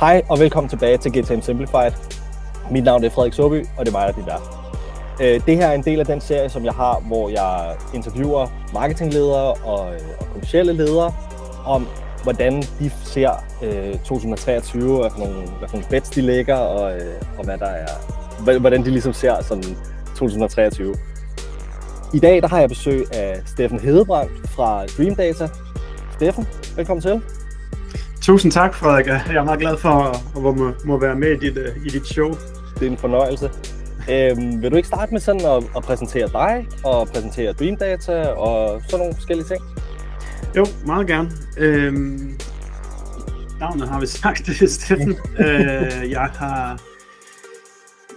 Hej og velkommen tilbage til GTM Simplified. Mit navn er Frederik Soby, og det er mig, der er der. Øh, det her er en del af den serie, som jeg har, hvor jeg interviewer marketingledere og, øh, og kommersielle ledere om, hvordan de ser øh, 2023, hvad for nogle, hvad for nogle bets de lægger, og, øh, og hvad der er, hvordan de ligesom ser sådan 2023. I dag der har jeg besøg af Steffen Hedebrandt fra Dream Data. Steffen, velkommen til. Tusind tak, Frederik. Jeg er meget glad for at må, må være med i dit, uh, i dit show. Det er en fornøjelse. Øhm, vil du ikke starte med sådan at, at præsentere dig og præsentere Dream Data og sådan nogle forskellige ting? Jo, meget gerne. Øhm, navnet har vi sagt, det er Steffen. øh, jeg har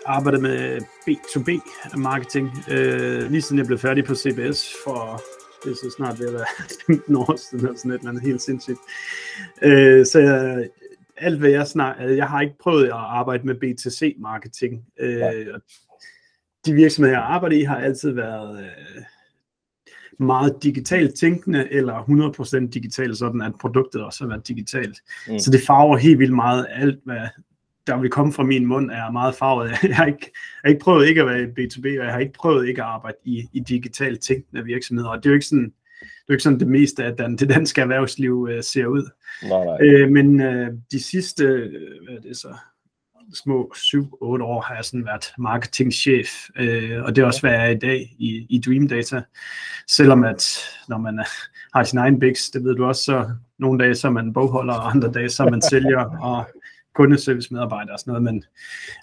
arbejdet med B2B marketing, øh, lige siden jeg blev færdig på CBS for det er så snart ved at være 15 år siden, eller sådan et eller andet helt sindssygt. Øh, så jeg, alt hvad jeg snakker, jeg har ikke prøvet at arbejde med B2C-marketing. Øh, ja. De virksomheder, jeg arbejder i, har altid været øh, meget digitalt tænkende, eller 100% digitalt, sådan at produktet også har været digitalt. Mm. Så det farver helt vildt meget alt, hvad der vil komme fra min mund, er meget farvet. Jeg har ikke, jeg har ikke prøvet ikke at være i B2B, og jeg har ikke prøvet ikke at arbejde i, i digitalt tænkende virksomheder. Og det er jo ikke sådan, det er jo ikke sådan det meste af den, det danske erhvervsliv øh, ser ud. Nej, nej. Øh, men øh, de sidste, øh, hvad er det så, små 7-8 år har jeg sådan været marketingchef, øh, og det er også, hvad jeg er i dag i, i Dream Data. Selvom at, når man har sin egen biks, det ved du også, så nogle dage så er man bogholder, og andre dage så er man sælger, og kundeservice medarbejder og sådan noget, men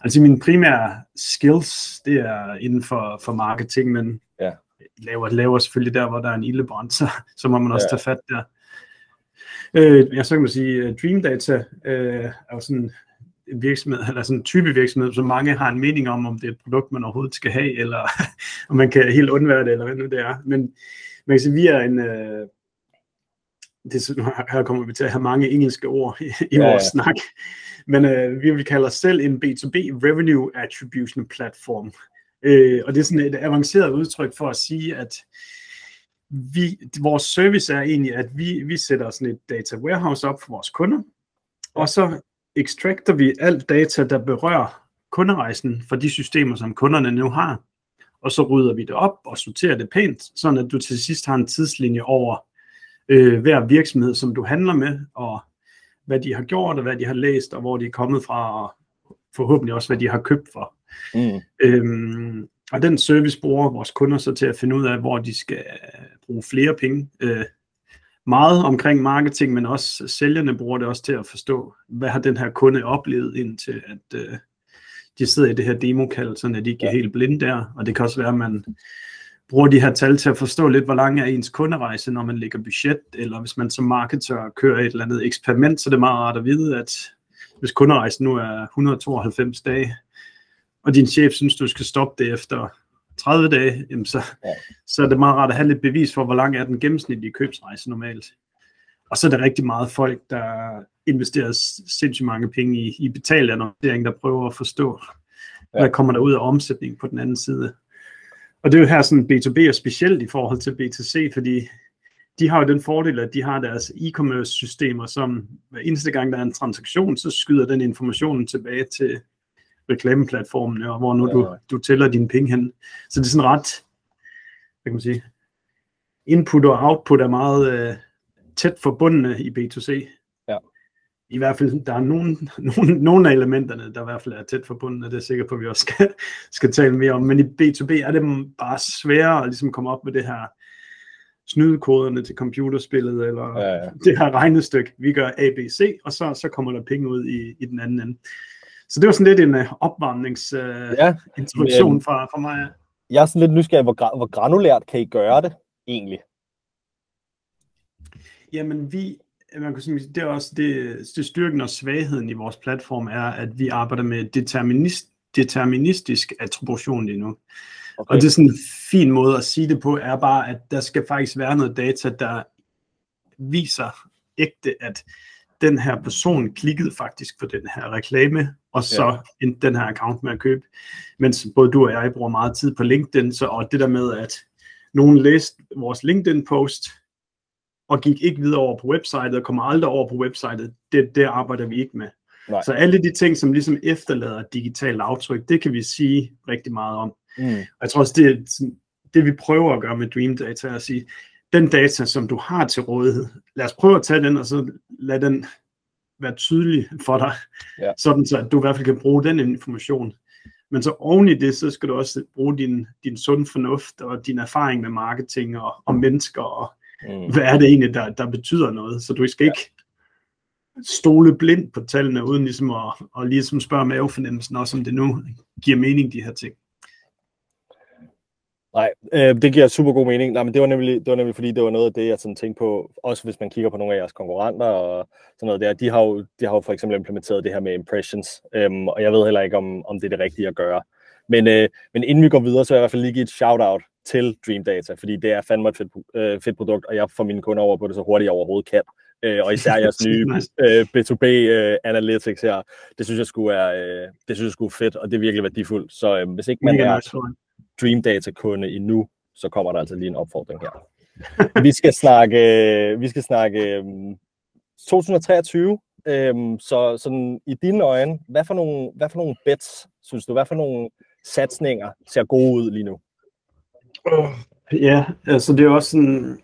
altså mine primære skills, det er inden for, for marketing, men ja. laver, laver selvfølgelig der, hvor der er en ildebrand, så, så må man også ja. tage fat der. Øh, jeg så kan man sige, Dream Data øh, er jo sådan en virksomhed, eller sådan en type virksomhed, som mange har en mening om, om det er et produkt, man overhovedet skal have, eller om man kan helt undvære det, eller hvad nu det er. Men man kan sige, vi er en, øh, det, her kommer vi til at have mange engelske ord i, i ja, vores ja. snak, men øh, vi vil kalde os selv en B2B Revenue Attribution Platform. Øh, og det er sådan et avanceret udtryk for at sige, at vi, vores service er egentlig, at vi, vi sætter sådan et data warehouse op for vores kunder, og så ekstrakter vi alt data, der berører kunderejsen for de systemer, som kunderne nu har, og så rydder vi det op og sorterer det pænt, sådan at du til sidst har en tidslinje over øh, hver virksomhed, som du handler med, og hvad de har gjort, og hvad de har læst, og hvor de er kommet fra, og forhåbentlig også, hvad de har købt for. Mm. Øhm, og den service bruger vores kunder så til at finde ud af, hvor de skal bruge flere penge. Øh, meget omkring marketing, men også sælgerne bruger det også til at forstå, hvad har den her kunde oplevet indtil, at øh, de sidder i det her demokald, så de ikke er helt blinde der. Og det kan også være, at man bruger de her tal til at forstå lidt, hvor lang er ens kunderejse, når man lægger budget, eller hvis man som marketer kører et eller andet eksperiment, så er det meget rart at vide, at hvis kunderejsen nu er 192 dage, og din chef synes, du skal stoppe det efter 30 dage, jamen så, ja. så er det meget rart at have lidt bevis for, hvor lang er den gennemsnitlige købsrejse normalt. Og så er det rigtig meget folk, der investerer sindssygt mange penge i, i betalt annoncering, der prøver at forstå, ja. hvad kommer der ud af omsætning på den anden side. Og det er jo her sådan B2B er specielt i forhold til B2C, fordi de har jo den fordel, at de har deres e-commerce systemer, som hver eneste gang, der er en transaktion, så skyder den informationen tilbage til reklameplatformen, og hvor nu ja. du, du tæller dine penge hen. Så det er sådan ret, hvad kan man sige, input og output er meget øh, tæt forbundne i B2C i hvert fald, der er nogle, nogle, nogle af elementerne, der i hvert fald er tæt forbundet, og det er sikker på, at vi også skal, skal tale mere om. Men i B2B er det bare sværere at ligesom komme op med det her snydekoderne til computerspillet, eller ja, ja. det her regnestykke. Vi gør ABC, og så, så kommer der penge ud i, i den anden ende. Så det var sådan lidt en uh, opvarmningsintroduktion uh, ja, fra, fra mig. Jeg er sådan lidt nysgerrig, hvor, hvor granulært kan I gøre det egentlig? Jamen, vi man kan sige, det er også det, det styrken og svagheden i vores platform er, at vi arbejder med determinist, deterministisk attribution lige nu. Okay. Og det er sådan en fin måde at sige det på, er bare, at der skal faktisk være noget data, der viser ægte, at den her person klikkede faktisk på den her reklame, og så ja. en, den her account med at købe. Mens både du og jeg bruger meget tid på LinkedIn, så, og det der med, at nogen læste vores LinkedIn-post, og gik ikke videre over på websitet og kommer aldrig over på websitet. Det, det arbejder vi ikke med. Nej. Så alle de ting, som ligesom efterlader digitalt aftryk, det kan vi sige rigtig meget om. Mm. Og jeg tror også, det, det vi prøver at gøre med Dream Data, er at sige, den data, som du har til rådighed, lad os prøve at tage den, og så lad den være tydelig for dig, ja. sådan så at du i hvert fald kan bruge den information. Men så oven i det, så skal du også bruge din, din sund fornuft og din erfaring med marketing og, og mennesker, og mm. hvad er det egentlig, der, der betyder noget. Så du skal ja. ikke stole blind på tallene, uden ligesom at, og ligesom spørge mavefornemmelsen også, om det nu giver mening, de her ting. Nej, øh, det giver super god mening. Nej, men det var, nemlig, det var nemlig fordi, det var noget af det, jeg sådan tænkte på, også hvis man kigger på nogle af jeres konkurrenter og sådan noget der. De har jo, de har jo for eksempel implementeret det her med impressions, øhm, og jeg ved heller ikke, om, om det er det rigtige at gøre. Men, øh, men inden vi går videre, så vil jeg i hvert fald lige give et shout-out til Dream Data, fordi det er fandme et fedt, øh, fedt produkt, og jeg får mine kunder over på det så hurtigt jeg overhovedet kan. Øh, og især jeres nye øh, B2B øh, Analytics her, det synes jeg skulle er, øh, det synes jeg skulle fedt, og det er virkelig værdifuldt. Så øh, hvis ikke man er Dream Data kunde endnu, så kommer der altså lige en opfordring her. vi skal snakke, vi skal snakke 2023, øh, øhm, så sådan i dine øjne, hvad for nogle, hvad for nogle bets, synes du, hvad for nogle satsninger ser gode ud lige nu? Ja, altså det er også sådan,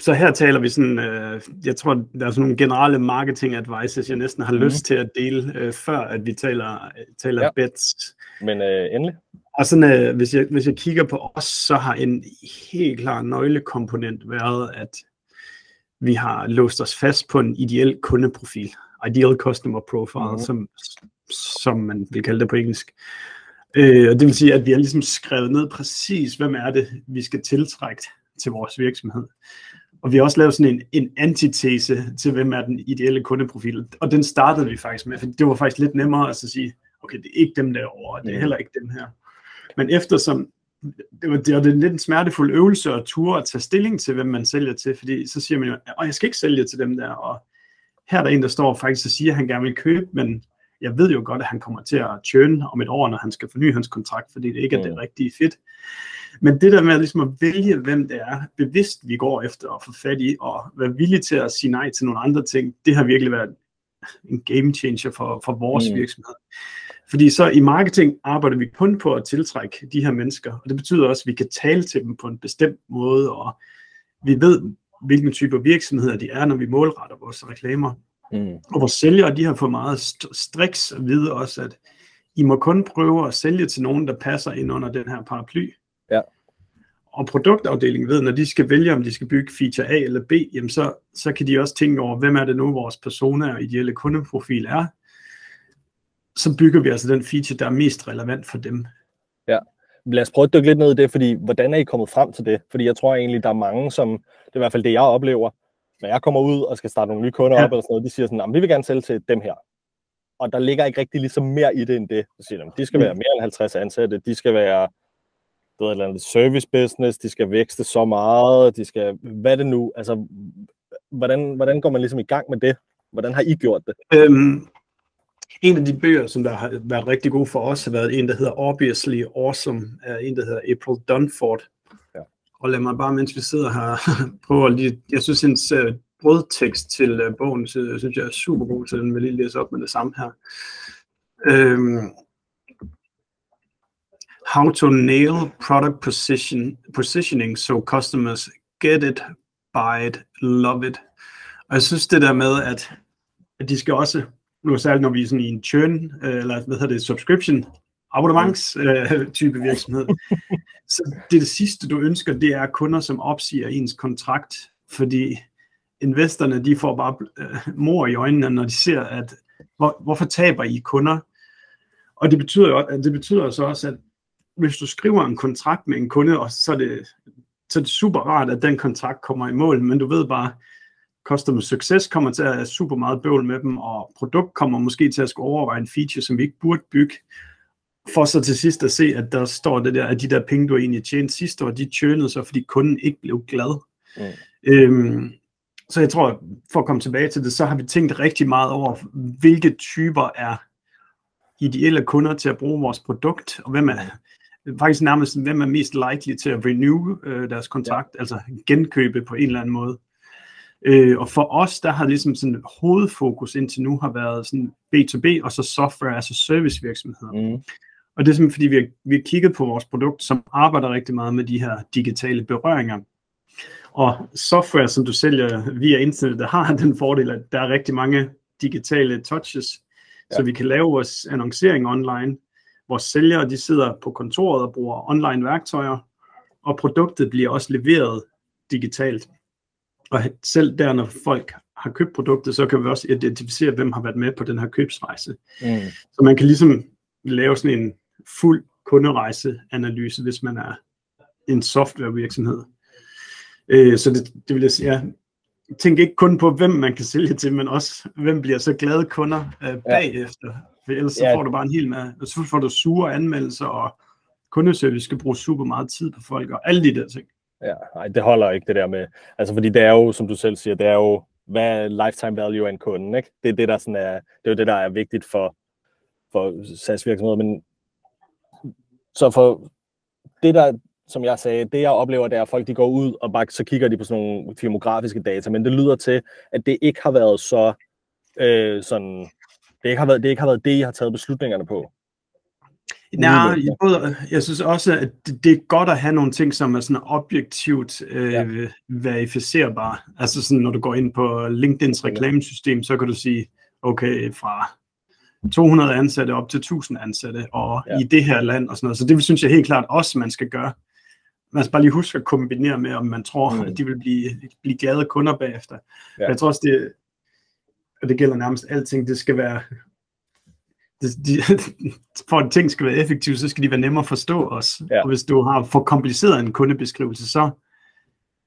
så her taler vi sådan, øh, jeg tror, der er sådan nogle generelle marketing advices, jeg næsten har mm. lyst til at dele, øh, før at vi taler, taler ja. bets. Men øh, endelig. Og sådan, øh, hvis, jeg, hvis jeg kigger på os, så har en helt klar nøglekomponent været, at vi har låst os fast på en ideel kundeprofil, ideal customer profile, mm. som, som man vil kalde det på engelsk. Øh, og det vil sige, at vi har ligesom skrevet ned præcis, hvem er det, vi skal tiltrække til vores virksomhed. Og vi har også lavet sådan en, en antitese til, hvem er den ideelle kundeprofil. Og den startede vi faktisk med, for det var faktisk lidt nemmere at sige, okay, det er ikke dem derovre, det er heller ikke dem her. Men eftersom det var, det var lidt en smertefuld øvelse at ture at tage stilling til, hvem man sælger til, fordi så siger man jo, at jeg skal ikke sælge til dem der, og her er der en, der står faktisk og siger, at han gerne vil købe, men jeg ved jo godt, at han kommer til at tjøne om et år, når han skal forny hans kontrakt, fordi det ikke er det mm. rigtige fit. Men det der med ligesom at vælge, hvem det er, bevidst vi går efter at få fat i, og være villige til at sige nej til nogle andre ting, det har virkelig været en game changer for, for vores mm. virksomhed. Fordi så i marketing arbejder vi kun på at tiltrække de her mennesker, og det betyder også, at vi kan tale til dem på en bestemt måde, og vi ved, hvilken type virksomheder de er, når vi målretter vores reklamer. Mm. Og vores sælgere, de har fået meget striks at vide også, at I må kun prøve at sælge til nogen, der passer ind under den her paraply. Ja. Og produktafdelingen ved, når de skal vælge, om de skal bygge feature A eller B, jamen så, så kan de også tænke over, hvem er det nu, vores persona og ideelle kundeprofil er, så bygger vi altså den feature, der er mest relevant for dem. Ja, lad os prøve at dykke lidt ned i det, fordi hvordan er I kommet frem til det? Fordi jeg tror egentlig, der er mange, som, det er i hvert fald det, jeg oplever, når jeg kommer ud og skal starte nogle nye kunder ja. op, eller sådan noget, de siger sådan, vi vil gerne sælge til dem her. Og der ligger ikke rigtig ligesom mere i det end det. Så siger de, de skal være mere end 50 ansatte, de skal være det et eller andet service business, de skal vækste så meget, de skal, hvad er det nu, altså, hvordan, hvordan går man ligesom i gang med det? Hvordan har I gjort det? Øhm, en af de bøger, som der har været rigtig god for os, har været en, der hedder Obviously Awesome, af en, der hedder April Dunford. Og lad mig bare, mens vi sidder her, prøve at lige, jeg synes, hendes uh, brødtekst til uh, bogen, så, jeg synes jeg er super god, så den vil lige læse op med det samme her. Øhm, how to nail product position, positioning so customers get it, buy it, love it. Og jeg synes det der med, at, at de skal også nu særligt når vi er sådan i en churn, øh, eller hvad hedder det, subscription, abonnements øh, type virksomhed. Så det, det sidste, du ønsker, det er kunder, som opsiger ens kontrakt, fordi investorerne, de får bare øh, mor i øjnene, når de ser, at hvor, hvorfor taber I kunder? Og det betyder, jo, det betyder så også, at hvis du skriver en kontrakt med en kunde, og så er det, så er det super rart, at den kontrakt kommer i mål, men du ved bare, customer success kommer til at have super meget bøvl med dem, og produkt kommer måske til at skulle overveje en feature, som vi ikke burde bygge, for så til sidst at se, at der står det der, at de der penge, du egentlig tjente sidste år, de tjønede så, fordi kunden ikke blev glad. Mm. Øhm, så jeg tror, for at komme tilbage til det, så har vi tænkt rigtig meget over, hvilke typer er ideelle kunder til at bruge vores produkt, og hvem er faktisk nærmest, hvem er mest likely til at renew øh, deres kontrakt, ja. altså genkøbe på en eller anden måde. Øh, og for os, der har ligesom sådan hovedfokus indtil nu har været sådan B2B og så software, altså service virksomheder. Mm. Og det er simpelthen fordi, vi har, vi har kigget på vores produkt, som arbejder rigtig meget med de her digitale berøringer. Og software, som du sælger via internettet, har den fordel, at der er rigtig mange digitale touches, ja. så vi kan lave vores annoncering online. Vores sælgere, de sidder på kontoret og bruger online værktøjer, og produktet bliver også leveret digitalt. Og selv der, når folk har købt produktet, så kan vi også identificere, hvem har været med på den her købsrejse. Mm. Så man kan ligesom lave sådan en fuld kunderejseanalyse, hvis man er en softwarevirksomhed. Øh, så det, det vil jeg sige, ja, tænk ikke kun på, hvem man kan sælge til, men også, hvem bliver så glade kunder øh, bagefter. For ellers så får du bare en hel masse, så får du sure anmeldelser, og kundeservice skal bruge super meget tid på folk, og alle de der ting. Ja, nej, det holder ikke det der med, altså fordi det er jo, som du selv siger, det er jo, hvad er lifetime value af en kunde, ikke? Det er det, der sådan er, det er jo det, der er vigtigt for, for SaaS-virksomheder, men så for det der, som jeg sagde, det jeg oplever, det er, at folk de går ud, og bare så kigger de på sådan nogle demografiske data, men det lyder til, at det ikke har været så øh, sådan, det ikke har været, det ikke har været det, I har taget beslutningerne på. Nej, jeg, jeg synes også, at det, det er godt at have nogle ting, som er sådan objektivt øh, ja. verificerbare. Altså sådan, når du går ind på LinkedIns reklamesystem, så kan du sige, okay, fra 200 ansatte op til 1000 ansatte, og ja. i det her land og sådan noget. Så det synes jeg helt klart også, man skal gøre. Man skal bare lige huske at kombinere med, om man tror, mm. at de vil blive, blive glade kunder bagefter. Ja. Jeg tror også, det, og det gælder nærmest alting, det skal være de, de, for at ting skal være effektive, så skal de være nemmere at forstå os. Ja. Og hvis du har for kompliceret en kundebeskrivelse, så,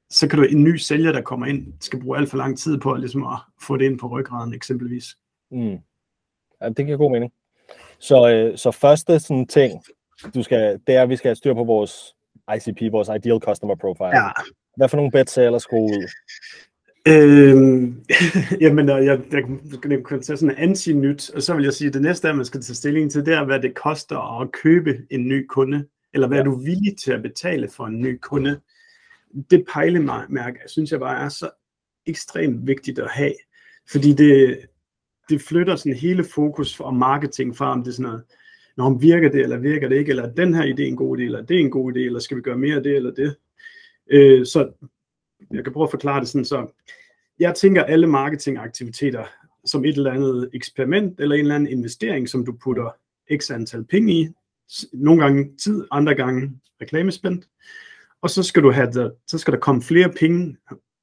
så kan du en ny sælger, der kommer ind, skal bruge alt for lang tid på at, ligesom at få det ind på ryggraden eksempelvis. Mm. Ja, det giver god mening. Så, øh, så første sådan ting, du skal, det er, at vi skal have styr på vores ICP, vores Ideal Customer Profile. Ja. Hvad for nogle bets er skal ud? Øhm, jamen, jeg, jeg, jeg kan tage sådan en anti-nyt, og så vil jeg sige, at det næste, er, man skal tage stilling til, det er, hvad det koster at købe en ny kunde, eller hvad ja. er du villig til at betale for en ny kunde. Det pejlemærke, synes jeg bare er så ekstremt vigtigt at have, fordi det, det flytter sådan hele fokus og marketing fra, om det er sådan noget, når om virker det, eller virker det ikke, eller er den her idé en god idé, eller det er en god idé, eller skal vi gøre mere af det, eller det. Øh, så jeg kan prøve at forklare det sådan, så jeg tænker alle marketingaktiviteter som et eller andet eksperiment, eller en eller anden investering, som du putter x antal penge i, nogle gange tid, andre gange reklamespændt, og så skal du have der, så skal der komme flere penge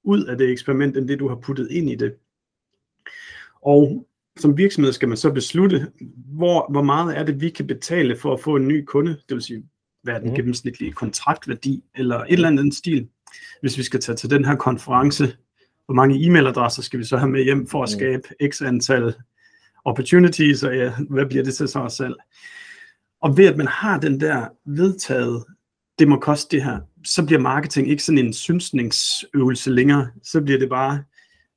ud af det eksperiment, end det du har puttet ind i det. Og som virksomhed skal man så beslutte, hvor, hvor meget er det, vi kan betale for at få en ny kunde, det vil sige, hvad er den mhm. gennemsnitlige kontraktværdi, eller et eller andet stil. Hvis vi skal tage til den her konference, hvor mange e-mailadresser skal vi så have med hjem for at mhm. skabe x antal opportunities, og ja, hvad bliver det til så selv? Og ved at man har den der vedtaget, det må koste det her, så bliver marketing ikke sådan en synsningsøvelse længere. Så bliver det bare,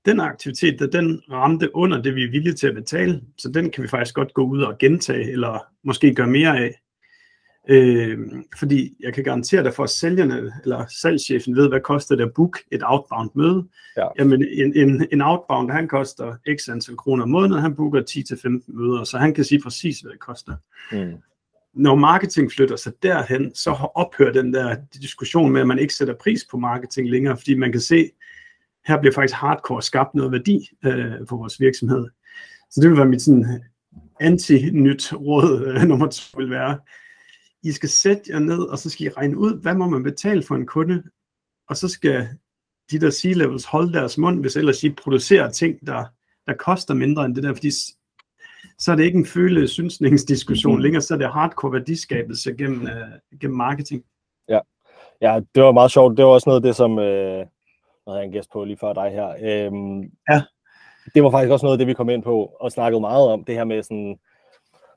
den aktivitet, der den ramte under det, vi er villige til at betale, så den kan vi faktisk godt gå ud og gentage, eller måske gøre mere af. Øh, fordi jeg kan garantere dig for, at sælgerne eller salgschefen ved, hvad koster det at book et outbound møde. Ja. Jamen en, en, en outbound, han koster x antal kroner om måneden, han booker 10-15 møder, så han kan sige præcis, hvad det koster. Mm. Når marketing flytter sig derhen, så ophører den der diskussion med, at man ikke sætter pris på marketing længere, fordi man kan se, her bliver faktisk hardcore skabt noget værdi øh, for vores virksomhed. Så det vil være mit sådan anti-nyt råd øh, nummer to vil være, I skal sætte jer ned, og så skal I regne ud, hvad må man betale for en kunde, og så skal de der C-levels holde deres mund, hvis ellers I producerer ting, der, der koster mindre end det der, fordi så er det ikke en føle synsningsdiskussion mm-hmm. længere, så er det hardcore værdiskabelse gennem, uh, gennem marketing. Ja. ja, det var meget sjovt. Det var også noget af det, som, øh, havde jeg en gæst på lige før dig her. Øhm, ja. Det var faktisk også noget af det, vi kom ind på og snakkede meget om, det her med sådan,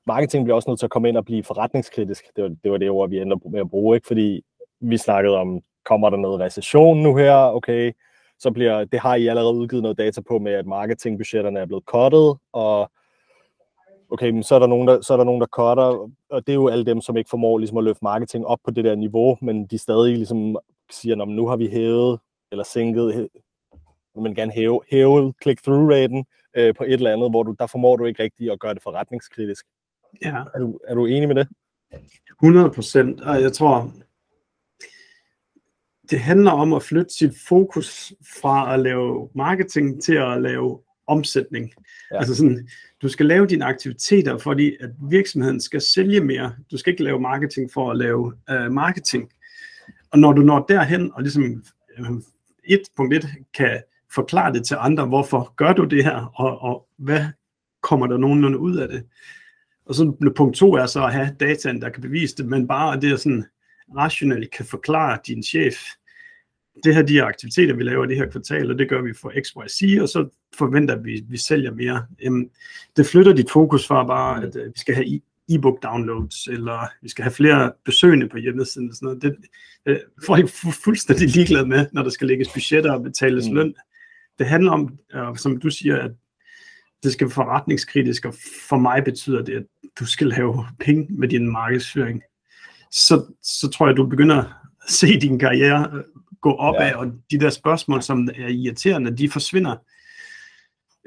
marketing bliver også nødt til at komme ind og blive forretningskritisk. Det var det, var det ord, vi endte med at bruge, ikke? fordi vi snakkede om, kommer der noget recession nu her, okay, så bliver, det har I allerede udgivet noget data på med, at marketingbudgetterne er blevet cuttet, og okay, men så er der nogen, der, så er der nogen, der cutter, og det er jo alle dem, som ikke formår ligesom at løfte marketing op på det der niveau, men de stadig ligesom siger, nu har vi hævet eller sænket man gerne hæve, hæve click-through-raten øh, på et eller andet, hvor du, der formår du ikke rigtigt at gøre det forretningskritisk. Ja. Er du, er du enig med det? 100 procent, og jeg tror, det handler om at flytte sit fokus fra at lave marketing til at lave omsætning. Ja. Altså sådan, du skal lave dine aktiviteter, fordi at virksomheden skal sælge mere. Du skal ikke lave marketing for at lave uh, marketing. Og når du når derhen, og ligesom et punkt et kan forklare det til andre, hvorfor gør du det her, og, og hvad kommer der nogenlunde ud af det. Og så punkt to er så at have dataen, der kan bevise det, men bare det er sådan rationelt kan forklare din chef, det her de her aktiviteter, vi laver det her kvartal, og det gør vi for X, Y, Z, og så forventer vi, at vi sælger mere. Jamen, det flytter dit fokus fra bare, at øh, vi skal have e-book downloads, eller vi skal have flere besøgende på hjemmesiden. Og sådan noget. Det, det folk er fuldstændig ligeglade med, når der skal lægges budgetter og betales mm. løn. Det handler om, uh, som du siger, at det skal være forretningskritisk, og for mig betyder det, at du skal lave penge med din markedsføring. Så, så tror jeg, du begynder at se din karriere gå opad, ja. og de der spørgsmål, som er irriterende, de forsvinder.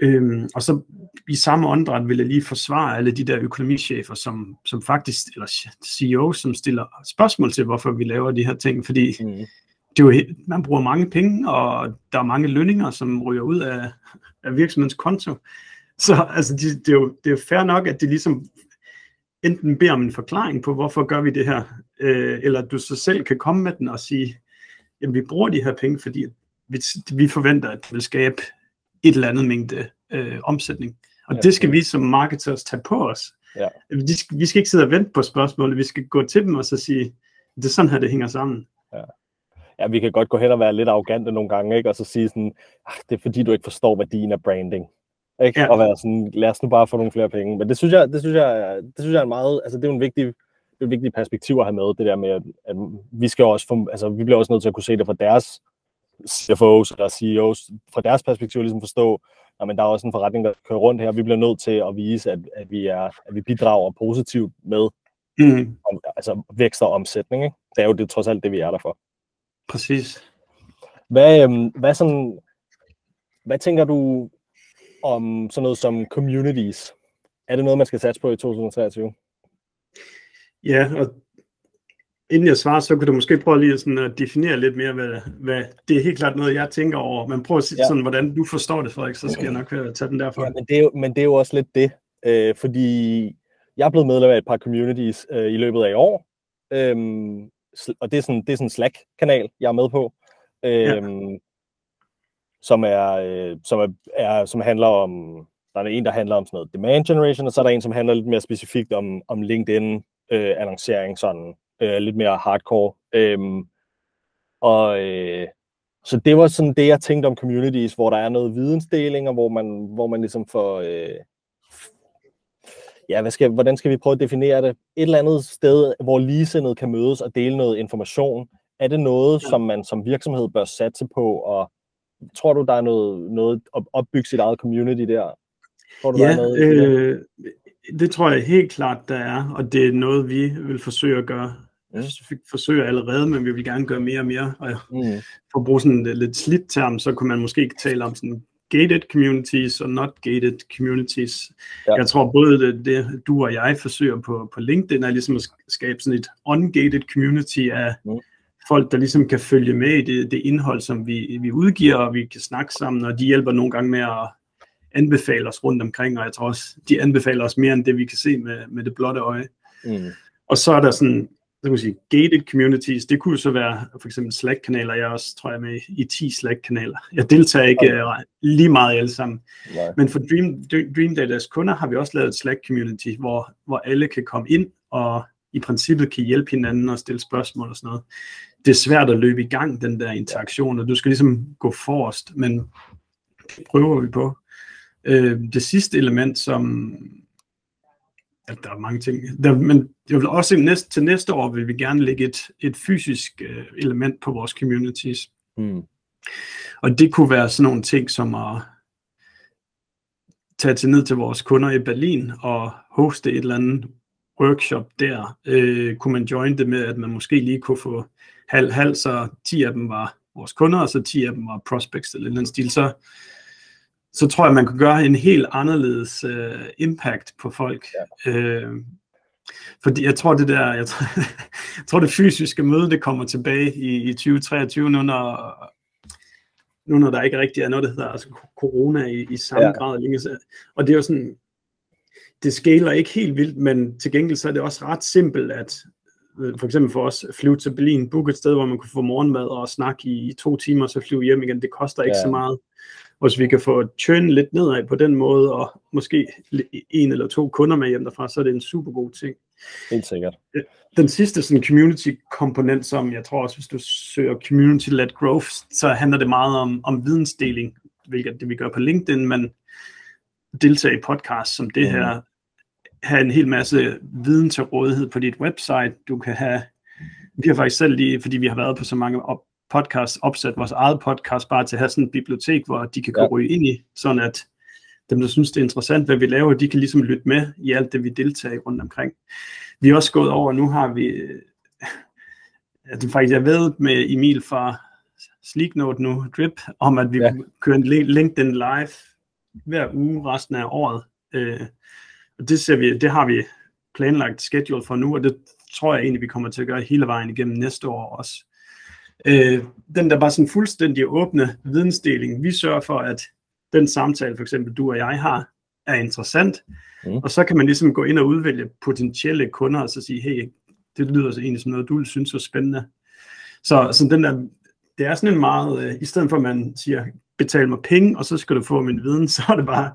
Øhm, og så i samme åndedræt vil jeg lige forsvare alle de der økonomichefer, som, som faktisk, eller CEO, som stiller spørgsmål til, hvorfor vi laver de her ting, fordi mm. det er jo, man bruger mange penge, og der er mange lønninger, som ryger ud af, af virksomhedens konto. Så altså, de, det, er jo, det er jo fair nok, at de ligesom enten beder om en forklaring på, hvorfor gør vi det her, øh, eller du så selv kan komme med den og sige, jamen vi bruger de her penge, fordi vi, vi forventer, at det vil skabe et eller andet mængde øh, omsætning. Og ja, det skal vi som marketers tage på os. Ja. Vi, skal, vi skal ikke sidde og vente på spørgsmålet, vi skal gå til dem og så sige, det er sådan her, det hænger sammen. Ja. ja, vi kan godt gå hen og være lidt arrogante nogle gange, ikke? og så sige sådan, ah, det er fordi, du ikke forstår værdien af branding. Ikke? Ja. Og være sådan, lad os nu bare få nogle flere penge. Men det synes jeg, det synes jeg, det synes jeg er en meget, altså det er en vigtig, det er et vigtigt perspektiv at have med, det der med, at, at vi skal også, få, altså vi bliver også nødt til at kunne se det fra deres CFO's eller CEOs, fra deres perspektiv ligesom forstå, at der er også en forretning, der kører rundt her. Vi bliver nødt til at vise, at, at, vi, er, at vi bidrager positivt med mm. om, altså vækst og omsætning. Ikke? Det er jo det, trods alt det, vi er der for. Præcis. Hvad, øhm, hvad, sådan, hvad tænker du om sådan noget som communities? Er det noget, man skal satse på i 2023? Ja, og inden jeg svarer, så kunne du måske prøve lige sådan at definere lidt mere, hvad, hvad det er helt klart noget, jeg tænker over. Men prøv at sige ja. sådan, hvordan du forstår det, Frederik, så skal jeg nok tage den derfra. Ja, men, det er jo, men det er jo også lidt det, øh, fordi jeg er blevet medlem af et par communities øh, i løbet af i år, øhm, og det er sådan, det er sådan en Slack-kanal, jeg er med på, øhm, ja. som, er, øh, som, er, er, som handler om, der er en, der handler om sådan noget demand generation, og så er der en, som handler lidt mere specifikt om, om LinkedIn øh, sådan øh, lidt mere hardcore. Øhm, og øh, så det var sådan det, jeg tænkte om communities, hvor der er noget vidensdeling, og hvor man, hvor man ligesom får... Øh, ja, hvad skal, hvordan skal vi prøve at definere det? Et eller andet sted, hvor ligesindede kan mødes og dele noget information. Er det noget, som man som virksomhed bør satse på, og tror du, der er noget, noget at opbygge sit eget community der? Tror du, ja, der er noget øh, det tror jeg helt klart, der er, og det er noget, vi vil forsøge at gøre. Ja. Vi forsøger allerede, men vi vil gerne gøre mere og mere. Og mm. for at bruge sådan en lidt slidt term, så kunne man måske ikke tale om sådan gated communities og not gated communities. Ja. Jeg tror både det, det, du og jeg forsøger på, på LinkedIn, er ligesom at skabe sådan et ungated community af mm. folk, der ligesom kan følge med i det, det indhold, som vi, vi udgiver, og vi kan snakke sammen, og de hjælper nogle gange med at anbefale os rundt omkring, og jeg tror også, de anbefaler os mere end det, vi kan se med, med det blotte øje. Mm. Og så er der sådan, så kan sige, gated communities, det kunne så være for eksempel Slack-kanaler, jeg også tror jeg med i 10 Slack-kanaler. Jeg deltager ikke okay. lige meget alle sammen. Nej. Men for Dream, Dream Datas kunder har vi også lavet et Slack-community, hvor, hvor alle kan komme ind og i princippet kan hjælpe hinanden og stille spørgsmål og sådan noget. Det er svært at løbe i gang, den der interaktion, og du skal ligesom gå forrest, men det prøver vi på. Øh, det sidste element, som ja, der er mange ting, der, men jeg vil også næste, til næste år vil vi gerne lægge et, et fysisk øh, element på vores communities. Mm. Og det kunne være sådan nogle ting som at tage til ned til vores kunder i Berlin og hoste et eller andet workshop der. Øh, kunne man join det med, at man måske lige kunne få halv halv, så 10 af dem var vores kunder, og så 10 af dem var prospects eller den stil, så, så tror jeg, man kan gøre en helt anderledes øh, impact på folk. Ja. Øh, fordi jeg tror, det der, jeg tror, jeg tror, det fysiske møde, det kommer tilbage i, i 2023, nu når, nu når der ikke rigtig er noget, der hedder altså corona i, i samme ja. grad længe. Og det er jo sådan, det skaler ikke helt vildt, men til gengæld så er det også ret simpelt, at øh, for eksempel for os, flyve til Berlin, booke et sted, hvor man kunne få morgenmad og snakke i, i to timer, så flyve hjem igen. Det koster ikke ja. så meget. Og hvis vi kan få churn lidt nedad på den måde, og måske en eller to kunder med hjem derfra, så er det en super god ting. Helt sikkert. Den sidste sådan community-komponent, som jeg tror også, hvis du søger community-led growth, så handler det meget om, om vidensdeling, hvilket det vi gør på LinkedIn, men deltage i podcast som det mm. her, have en hel masse viden til rådighed på dit website. Du kan have, vi har faktisk selv lige, fordi vi har været på så mange op, podcast, opsat vores eget podcast bare til at have sådan et bibliotek, hvor de kan gå ja. ryge ind i, sådan at dem, der synes, det er interessant, hvad vi laver, de kan ligesom lytte med i alt det, vi deltager i rundt omkring. Vi er også gået over, nu har vi, at det faktisk, jeg ved med Emil fra Sleeknote nu, Drip, om at vi ja. kører en LinkedIn live hver uge resten af året. Øh, og det, ser vi, det har vi planlagt schedule for nu, og det tror jeg egentlig, vi kommer til at gøre hele vejen igennem næste år også. Øh, den der bare sådan fuldstændig åbne vidensdeling, vi sørger for, at den samtale, for eksempel du og jeg har, er interessant, mm. og så kan man ligesom gå ind og udvælge potentielle kunder, og så sige, hey, det lyder så egentlig som noget, du synes er spændende. Så, så den der, det er sådan en meget, øh, i stedet for at man siger, betal mig penge, og så skal du få min viden, så er det bare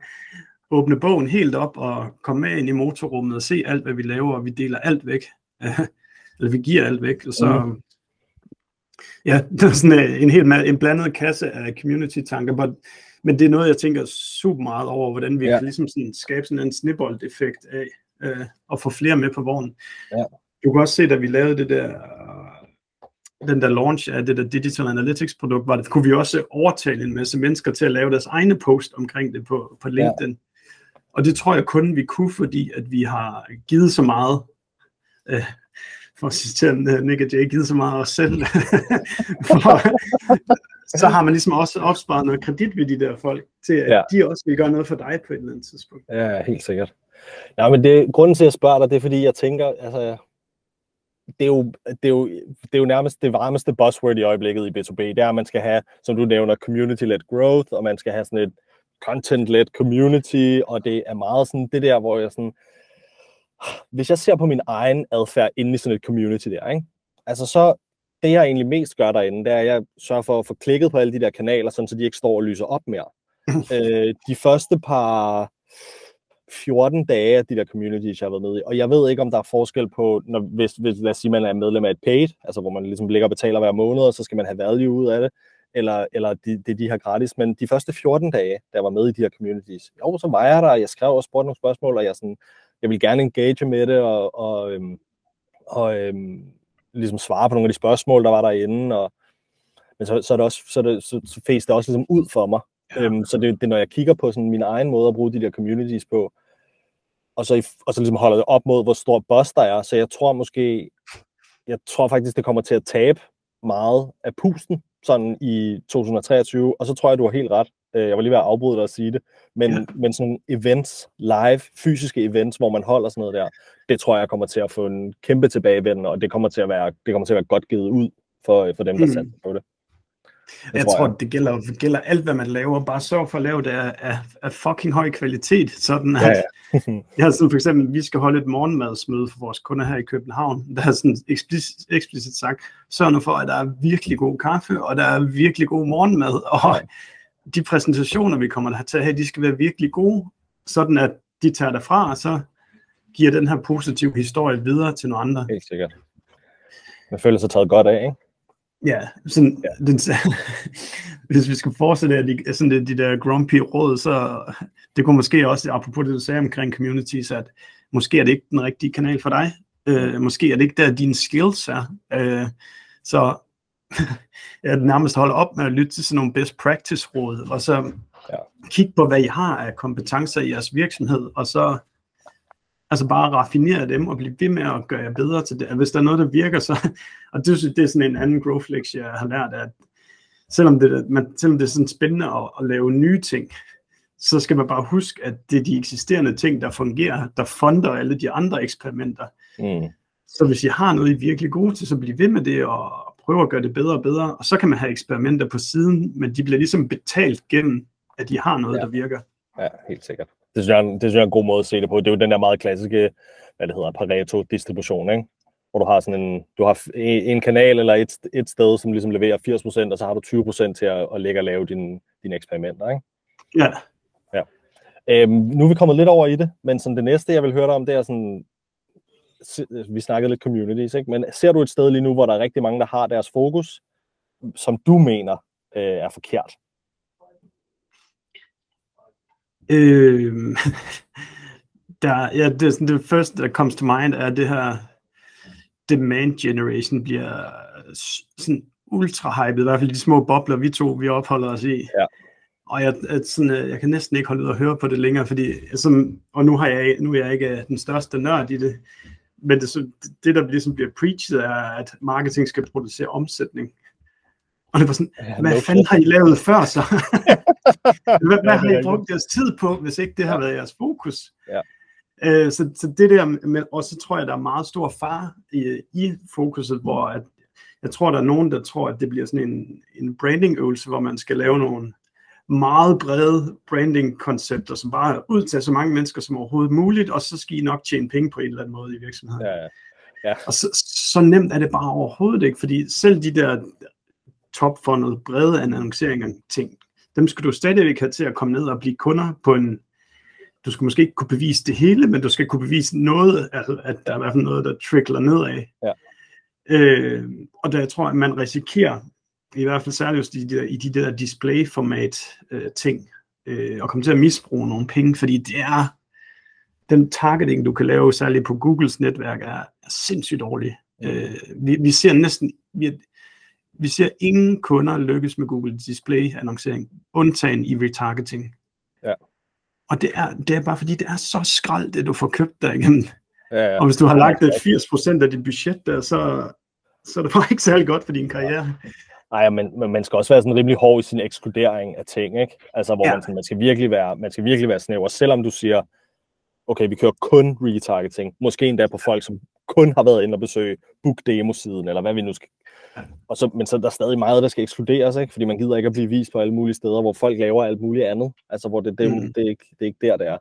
åbne bogen helt op og komme med ind i motorrummet og se alt, hvad vi laver, og vi deler alt væk. Eller vi giver alt væk, og så, mm. Ja, det er sådan øh, en helt en blandet kasse af community-tanker, but, men det er noget, jeg tænker super meget over, hvordan vi ja. kan ligesom sådan skabe sådan en snibbold-effekt af øh, at få flere med på vognen. Ja. Du kan også se, da vi lavede det der, den der launch af det der Digital Analytics-produkt, var det, kunne vi også overtale en masse mennesker til at lave deres egne post omkring det på, på LinkedIn. Ja. Og det tror jeg kun, vi kunne, fordi at vi har givet så meget øh, for at citere Nick og Jay, givet så meget os selv. for, så har man ligesom også opsparet noget kredit ved de der folk, til at ja. de også vil gøre noget for dig på et eller andet tidspunkt. Ja, helt sikkert. Ja, men det, grunden til, at jeg spørger dig, det er fordi, jeg tænker, altså, det er, jo, det, er jo, det er jo nærmest det varmeste buzzword i øjeblikket i B2B, det er, at man skal have, som du nævner, community-led growth, og man skal have sådan et content-led community, og det er meget sådan det der, hvor jeg sådan, hvis jeg ser på min egen adfærd inde i sådan et community der, ikke? altså så, det jeg egentlig mest gør derinde, det er, at jeg sørger for at få klikket på alle de der kanaler, sådan, så de ikke står og lyser op mere. øh, de første par 14 dage af de der communities, jeg har været med i, og jeg ved ikke, om der er forskel på, når, hvis, hvis lad os sige, man er medlem af et paid, altså hvor man ligesom ligger og betaler hver måned, og så skal man have value ud af det, eller, eller det de, de her gratis, men de første 14 dage, da jeg var med i de her communities, jo, så var jeg der, jeg skrev og spurgte nogle spørgsmål, og jeg sådan, jeg vil gerne engage med det, og, og, øhm, og øhm, ligesom svare på nogle af de spørgsmål, der var derinde, og, men så, så er det også, så, det, så, så det også ligesom ud for mig. Ja. Øhm, så det, det, når jeg kigger på sådan min egen måde at bruge de der communities på, og så, og så ligesom holder det op mod, hvor stor boss der er, så jeg tror måske, jeg tror faktisk, det kommer til at tabe meget af pusten sådan i 2023, og så tror jeg, du har helt ret. Øh, jeg var lige ved at afbryde dig at sige det, men, ja. men sådan events, live, fysiske events, hvor man holder sådan noget der, det tror jeg kommer til at få en kæmpe tilbagevendende, og det kommer til at være, det kommer til at være godt givet ud for, for dem, der mm. satser på det. Det jeg tror, tror jeg. det gælder, gælder alt, hvad man laver. Bare sørg for at lave det af, af, af fucking høj kvalitet. Sådan at, ja, ja. jeg har sådan for eksempel, vi skal holde et morgenmadsmøde for vores kunder her i København. Der er sådan eksplicit, eksplicit sagt, sørg nu for, at der er virkelig god kaffe, og der er virkelig god morgenmad. Og de præsentationer, vi kommer til at have, de skal være virkelig gode, sådan at de tager derfra, og så giver den her positive historie videre til nogle andre. Helt sikkert. Man føler sig taget godt af, ikke? Ja, sådan, ja. Den, hvis vi skal fortsætte af de, sådan de, de der grumpy råd, så det kunne måske også, apropos det du sagde omkring communities, at måske er det ikke den rigtige kanal for dig. Øh, måske er det ikke der, dine skills er. Øh, så jeg nærmest holde op med at lytte til sådan nogle best practice råd, og så ja. kigge på, hvad I har af kompetencer i jeres virksomhed, og så altså bare raffinere dem og blive ved med at gøre jer bedre til det. Hvis der er noget, der virker, så... Og det, det er sådan en anden growth lektie, jeg har lært, at selvom det, man, selvom det er sådan spændende at, at lave nye ting, så skal man bare huske, at det er de eksisterende ting, der fungerer, der fonder alle de andre eksperimenter. Mm. Så hvis I har noget, I er virkelig gode til, så bliv ved med det og prøve at gøre det bedre og bedre. Og så kan man have eksperimenter på siden, men de bliver ligesom betalt gennem, at de har noget, ja. der virker. Ja, helt sikkert. Det synes, jeg, det synes jeg er en god måde at se det på. Det er jo den der meget klassiske, hvad det hedder, Pareto-distribution, ikke? hvor du har sådan en, du har en kanal eller et, et sted, som ligesom leverer 80%, og så har du 20% til at, at lægge og lave dine, dine eksperimenter, ikke? Ja. ja. Øhm, nu er vi kommet lidt over i det, men sådan det næste, jeg vil høre dig om, det er sådan, vi snakkede lidt communities, ikke? men ser du et sted lige nu, hvor der er rigtig mange, der har deres fokus, som du mener øh, er forkert? Øh, der, ja, det, det første, der kommer til mind, er det her demand generation bliver sådan ultra hyped, i hvert fald de små bobler, vi to vi opholder os i. Ja. Og jeg, at sådan, øh, jeg kan næsten ikke holde ud og høre på det længere, fordi som, og nu, har jeg, nu er jeg ikke den største nørd i det, men det, det der ligesom bliver preached, er, at marketing skal producere omsætning. Og det var sådan, ja, hvad fanden har I lavet før så? hvad, hvad har I brugt jeres tid på, hvis ikke det har været jeres fokus? Ja. Øh, så, så det der, med, og så tror jeg, der er meget stor far i, i fokuset, hvor at, jeg tror, der er nogen, der tror, at det bliver sådan en, en branding-øvelse, hvor man skal lave nogle meget brede branding-koncepter, som bare ud til så mange mennesker som overhovedet muligt, og så skal I nok tjene penge på en eller anden måde i virksomheden. Ja, ja. Ja. Og så, så nemt er det bare overhovedet ikke, fordi selv de der top-funnel, brede annonceringer ting, dem skal du stadigvæk have til at komme ned og blive kunder på en du skal måske ikke kunne bevise det hele, men du skal kunne bevise noget, altså, at der er i hvert fald noget, der trickler nedad. Ja. Øh, og der jeg tror, at man risikerer, i hvert fald særligt i de der, i de der display-format øh, ting, øh, at komme til at misbruge nogle penge, fordi det er, den targeting, du kan lave, særligt på Googles netværk, er, er sindssygt dårlig. Øh, vi, vi ser næsten, vi, vi ser ingen kunder lykkes med Google Display annoncering, undtagen i retargeting. Ja. Og det er, det er bare fordi, det er så skrald, det du får købt der igennem. Ja, ja. Og hvis du har lagt 80% af dit budget der, så, så er det bare ikke særlig godt for din karriere. Nej, men, men man skal også være sådan rimelig hård i sin ekskludering af ting, ikke? Altså, hvor ja. man, sådan, man, skal virkelig være, man skal virkelig være snæver, selvom du siger, okay, vi kører kun retargeting, måske endda på folk, som kun har været inde og besøge book demo-siden, eller hvad vi nu skal og så, men så er der stadig meget, der skal ekskluderes, ikke? fordi man gider ikke at blive vist på alle mulige steder, hvor folk laver alt muligt andet. Altså, hvor det, det, mm. det, er, ikke, det er ikke der, det er.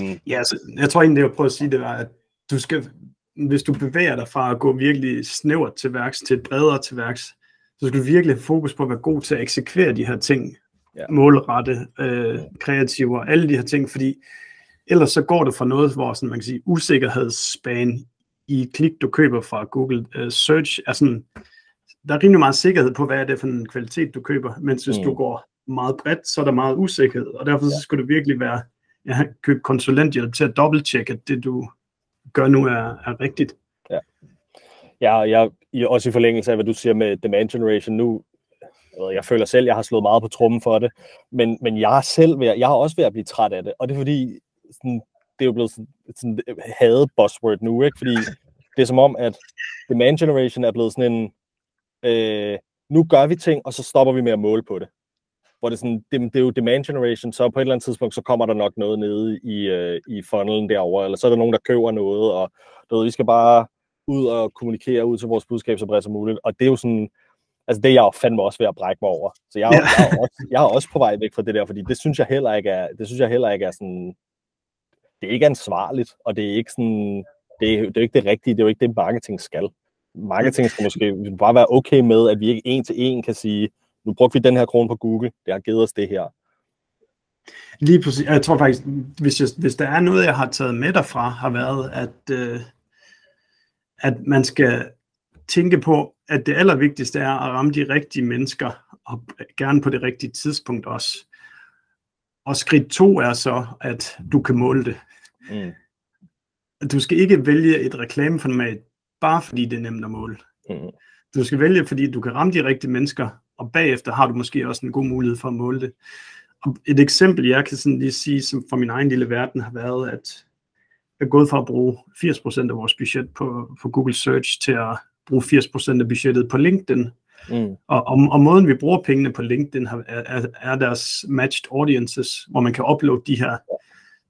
Um, ja, altså, jeg tror egentlig, det jeg prøver at sige, det var, at du skal, hvis du bevæger dig fra at gå virkelig snævert til værks, til et bredere til værks, så skal du virkelig have fokus på at være god til at eksekvere de her ting. Ja. Målrette, øh, kreative og alle de her ting, fordi ellers så går det fra noget, hvor sådan, man kan sige, usikkerhedsspan i klik, du køber fra Google uh, Search, er sådan, der er rimelig meget sikkerhed på, hvad er det for en kvalitet, du køber, mens hvis mm. du går meget bredt, så er der meget usikkerhed, og derfor ja. så skal du virkelig være, ja, købe konsulenthjælp til at dobbelttjekke, at det du gør nu er, er rigtigt. Ja. Ja, jeg, også i forlængelse af, hvad du siger med demand generation, nu, jeg føler selv, jeg har slået meget på trummen for det, men, men jeg er selv ved, jeg har også ved at blive træt af det, og det er fordi, sådan, det er jo blevet sådan, sådan øh, hadet buzzword nu, ikke? fordi det er som om, at demand generation er blevet sådan en, øh, nu gør vi ting, og så stopper vi med at måle på det. Hvor det er, sådan, det, det er jo demand generation, så på et eller andet tidspunkt, så kommer der nok noget nede i, øh, i funnelen derovre, eller så er der nogen, der køber noget, og du ved, vi skal bare ud og kommunikere ud til vores budskab så bredt som muligt, og det er jo sådan, altså det er jeg jo fandme også ved at brække mig over. Så jeg, ja. jeg, er også, jeg er også på vej væk fra det der, fordi det synes jeg heller ikke er, det synes jeg heller ikke er sådan, det er ikke ansvarligt, og det er ikke sådan, det er, det er jo ikke det rigtige, det er jo ikke det, marketing skal marketing skal måske bare være okay med, at vi ikke en til en kan sige, nu brugte vi den her krone på Google, det har givet os det her. Lige præcis. Jeg tror faktisk, hvis, jeg, hvis der er noget, jeg har taget med derfra, har været, at, øh, at man skal tænke på, at det allervigtigste er at ramme de rigtige mennesker, og gerne på det rigtige tidspunkt også. Og skridt to er så, at du kan måle det. Mm. Du skal ikke vælge et reklameformat, bare fordi det er nemt at måle. Mm. Du skal vælge, fordi du kan ramme de rigtige mennesker, og bagefter har du måske også en god mulighed for at måle det. Og et eksempel, jeg kan sådan lige sige, som fra min egen lille verden har været, at er gået fra at bruge 80% af vores budget på, på Google Search til at bruge 80% af budgettet på LinkedIn. Mm. Og, og, og måden vi bruger pengene på LinkedIn er, er, er deres matched audiences, hvor man kan uploade de her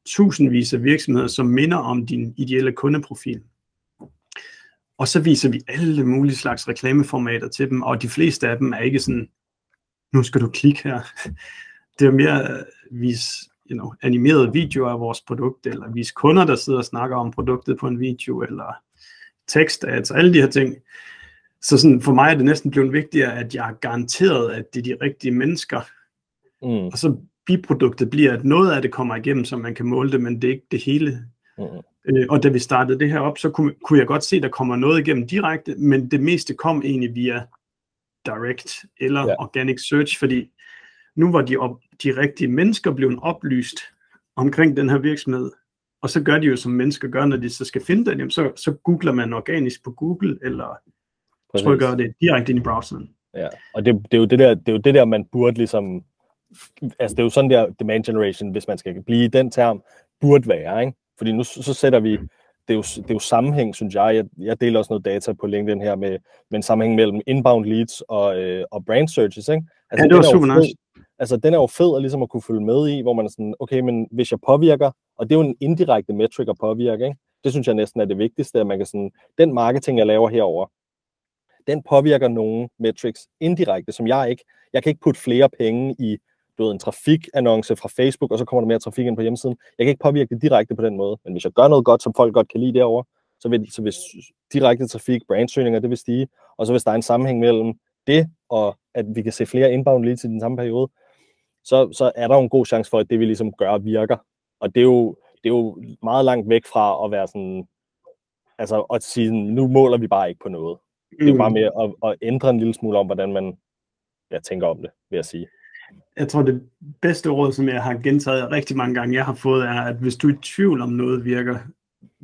tusindvis af virksomheder, som minder om din ideelle kundeprofil. Og så viser vi alle mulige slags reklameformater til dem, og de fleste af dem er ikke sådan, nu skal du klikke her. Det er mere at vise you know, animerede videoer af vores produkt, eller vise kunder, der sidder og snakker om produktet på en video, eller tekst ads, alle de her ting. Så sådan, for mig er det næsten blevet vigtigere, at jeg har garanteret, at det er de rigtige mennesker. Mm. Og så biproduktet bliver, at noget af det kommer igennem, så man kan måle det, men det er ikke det hele. Mm. Øh, og da vi startede det her op, så kunne, kunne jeg godt se, at der kommer noget igennem direkte, men det meste kom egentlig via direct eller ja. organic search, fordi nu var de, op, de rigtige mennesker blevet oplyst omkring den her virksomhed, og så gør de jo, som mennesker gør, når de så skal finde den, så, så googler man organisk på Google, eller Præcis. trykker det direkte ind i browseren. Ja, og det, det, er jo det, der, det er jo det der, man burde ligesom, altså det er jo sådan der demand generation, hvis man skal blive den term, burde være, ikke? Fordi nu så sætter vi, det er jo, det er jo sammenhæng, synes jeg. jeg. Jeg deler også noget data på LinkedIn her med, med en sammenhæng mellem inbound leads og, øh, og brand searches, ikke? Altså, ja, det var super nice. Altså, den er jo fed at, ligesom at kunne følge med i, hvor man er sådan, okay, men hvis jeg påvirker, og det er jo en indirekte metric at påvirke, ikke? Det synes jeg næsten er det vigtigste, at man kan sådan, den marketing, jeg laver herover, den påvirker nogle metrics indirekte, som jeg ikke, jeg kan ikke putte flere penge i, du ved, en trafikannonce fra Facebook, og så kommer der mere trafik ind på hjemmesiden. Jeg kan ikke påvirke det direkte på den måde, men hvis jeg gør noget godt, som folk godt kan lide derovre, så vil, så hvis direkte trafik, brandsøgninger, det vil stige, og så hvis der er en sammenhæng mellem det, og at vi kan se flere inbound leads i den samme periode, så, så er der jo en god chance for, at det vi ligesom gør virker. Og det er jo, det er jo meget langt væk fra at være sådan, altså at sige, nu måler vi bare ikke på noget. Det er jo bare mm. med at, at ændre en lille smule om, hvordan man ja, tænker om det, vil jeg sige. Jeg tror, det bedste råd, som jeg har gentaget rigtig mange gange, jeg har fået, er, at hvis du er i tvivl om noget virker,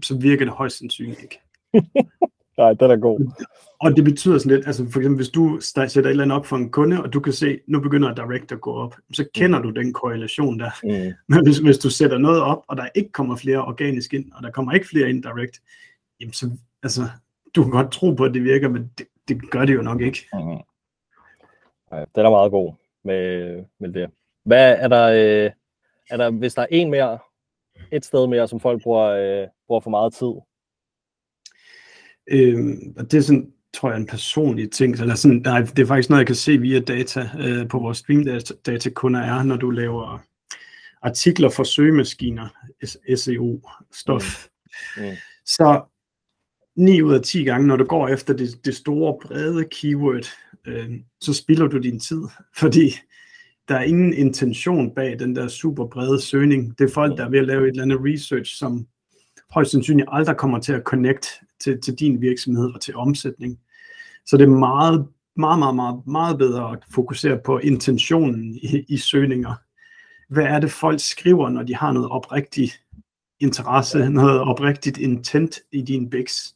så virker det højst sandsynligt ikke. Nej, den er god. Og det betyder sådan lidt, altså for eksempel hvis du sætter et eller andet op for en kunde, og du kan se, nu begynder direct at gå op, så kender mm. du den korrelation der. Mm. Men hvis, hvis du sætter noget op, og der ikke kommer flere organisk ind, og der kommer ikke flere ind direct, jamen så, altså, du kan godt tro på, at det virker, men det, det gør det jo nok ikke. Mm. Nej, den er meget god med, med det. Hvad er der, øh, er der, hvis der er en mere, et sted mere, som folk bruger, øh, bruger for meget tid? Øh, det er sådan, tror jeg, en personlig ting. Eller sådan, nej, det er faktisk noget, jeg kan se via data øh, på vores streamdata kunder er, når du laver artikler for søgemaskiner, SEO-stof. Mm. Mm. Så 9 ud af 10 gange, når du går efter det, det store, brede keyword, øh, så spilder du din tid, fordi der er ingen intention bag den der super brede søgning. Det er folk, der er ved at lave et eller andet research, som højst sandsynligt aldrig kommer til at connect til, til din virksomhed og til omsætning. Så det er meget, meget, meget, meget, meget bedre at fokusere på intentionen i, i søgninger. Hvad er det, folk skriver, når de har noget oprigtigt interesse, noget oprigtigt intent i din biks?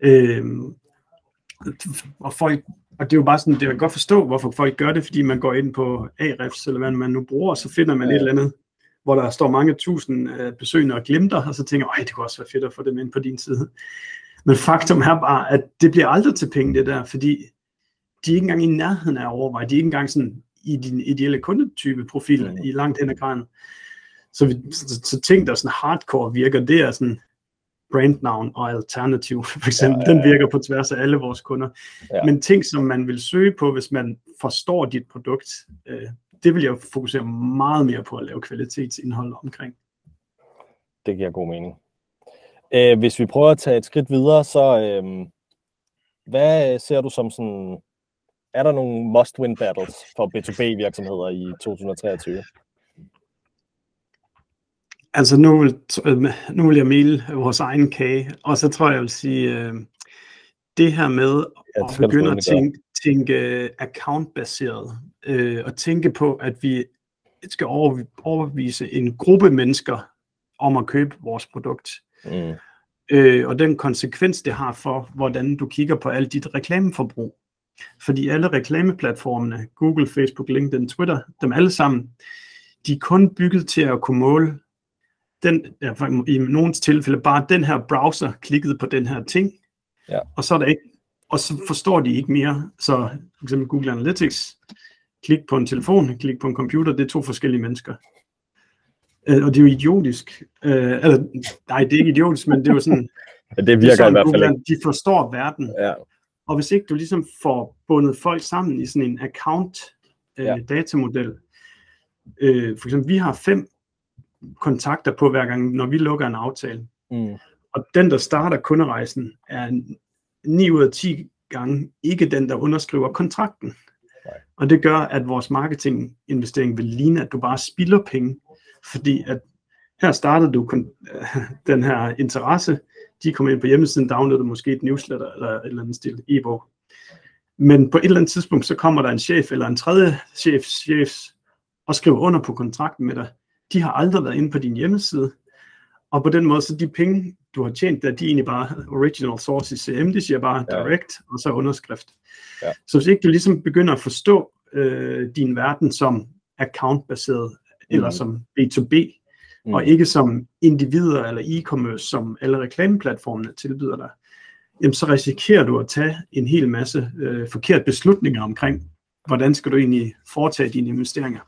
Øhm, og folk og det er jo bare sådan, det kan godt forstå, hvorfor folk gør det, fordi man går ind på Ahrefs, eller hvad man nu bruger, og så finder man ja. et eller andet, hvor der står mange tusind øh, besøgende og glimter, og så tænker jeg, det kunne også være fedt at få dem ind på din side. Men faktum er bare, at det bliver aldrig til penge, det der, fordi de er ikke engang i nærheden af at overveje. De er ikke engang sådan i din ideelle kundetype profil mm. i langt hen ad graden. Så, så, så ting, der sådan hardcore virker, det er sådan brandnavn og alternativ, for eksempel. Ja, ja, ja. Den virker på tværs af alle vores kunder. Ja. Men ting, som man vil søge på, hvis man forstår dit produkt, øh, det vil jeg fokusere meget mere på at lave kvalitetsindhold omkring. Det giver god mening. Øh, hvis vi prøver at tage et skridt videre, så øh, hvad ser du som sådan, er der nogle must-win battles for B2B virksomheder i 2023? Altså nu vil, nu vil jeg male vores egen kage, og så tror jeg, jeg vil sige, øh, det her med at begynde at tænke, tænke account-baseret, øh, og tænke på, at vi skal overbevise en gruppe mennesker om at købe vores produkt. Mm. Øh, og den konsekvens, det har for, hvordan du kigger på alt dit reklameforbrug. Fordi alle reklameplatformene, Google, Facebook, LinkedIn, Twitter, dem alle sammen, de er kun bygget til at kunne måle den, ja, i nogle tilfælde bare den her browser klikkede på den her ting, ja. og så er der ikke og så forstår de ikke mere. Så for eksempel Google Analytics, klik på en telefon, klik på en computer, det er to forskellige mennesker. Øh, og det er jo idiotisk. Øh, eller, nej, det er ikke idiotisk, men det er jo sådan... Ja, det virker sådan, i hvert fald Google, ikke. De forstår verden. Ja. Og hvis ikke du ligesom får bundet folk sammen i sådan en account øh, Ja. datamodel, øh, for eksempel vi har fem kontakter på hver gang, når vi lukker en aftale. Mm. Og den, der starter kunderejsen, er 9 ud af 10 gange ikke den, der underskriver kontrakten. Nej. Og det gør, at vores marketinginvestering vil ligne, at du bare spilder penge. Fordi at her startede du kon- den her interesse, de kommer ind på hjemmesiden, downloader måske et newsletter eller et eller andet stil e-bog. Men på et eller andet tidspunkt, så kommer der en chef eller en tredje chef, chef og skriver under på kontrakten med dig. De har aldrig været inde på din hjemmeside. Og på den måde, så de penge, du har tjent, der, de er egentlig bare original source i CM, de siger bare Ja. direct, og så underskrift. Ja. Så hvis ikke du ligesom begynder at forstå øh, din verden som account-baseret, eller Mhm. som B2B, Mm. og ikke som individer eller e-commerce, som alle reklameplatformene tilbyder dig, jamen så risikerer du at tage en hel masse øh, forkerte beslutninger omkring, hvordan skal du egentlig foretage dine investeringer.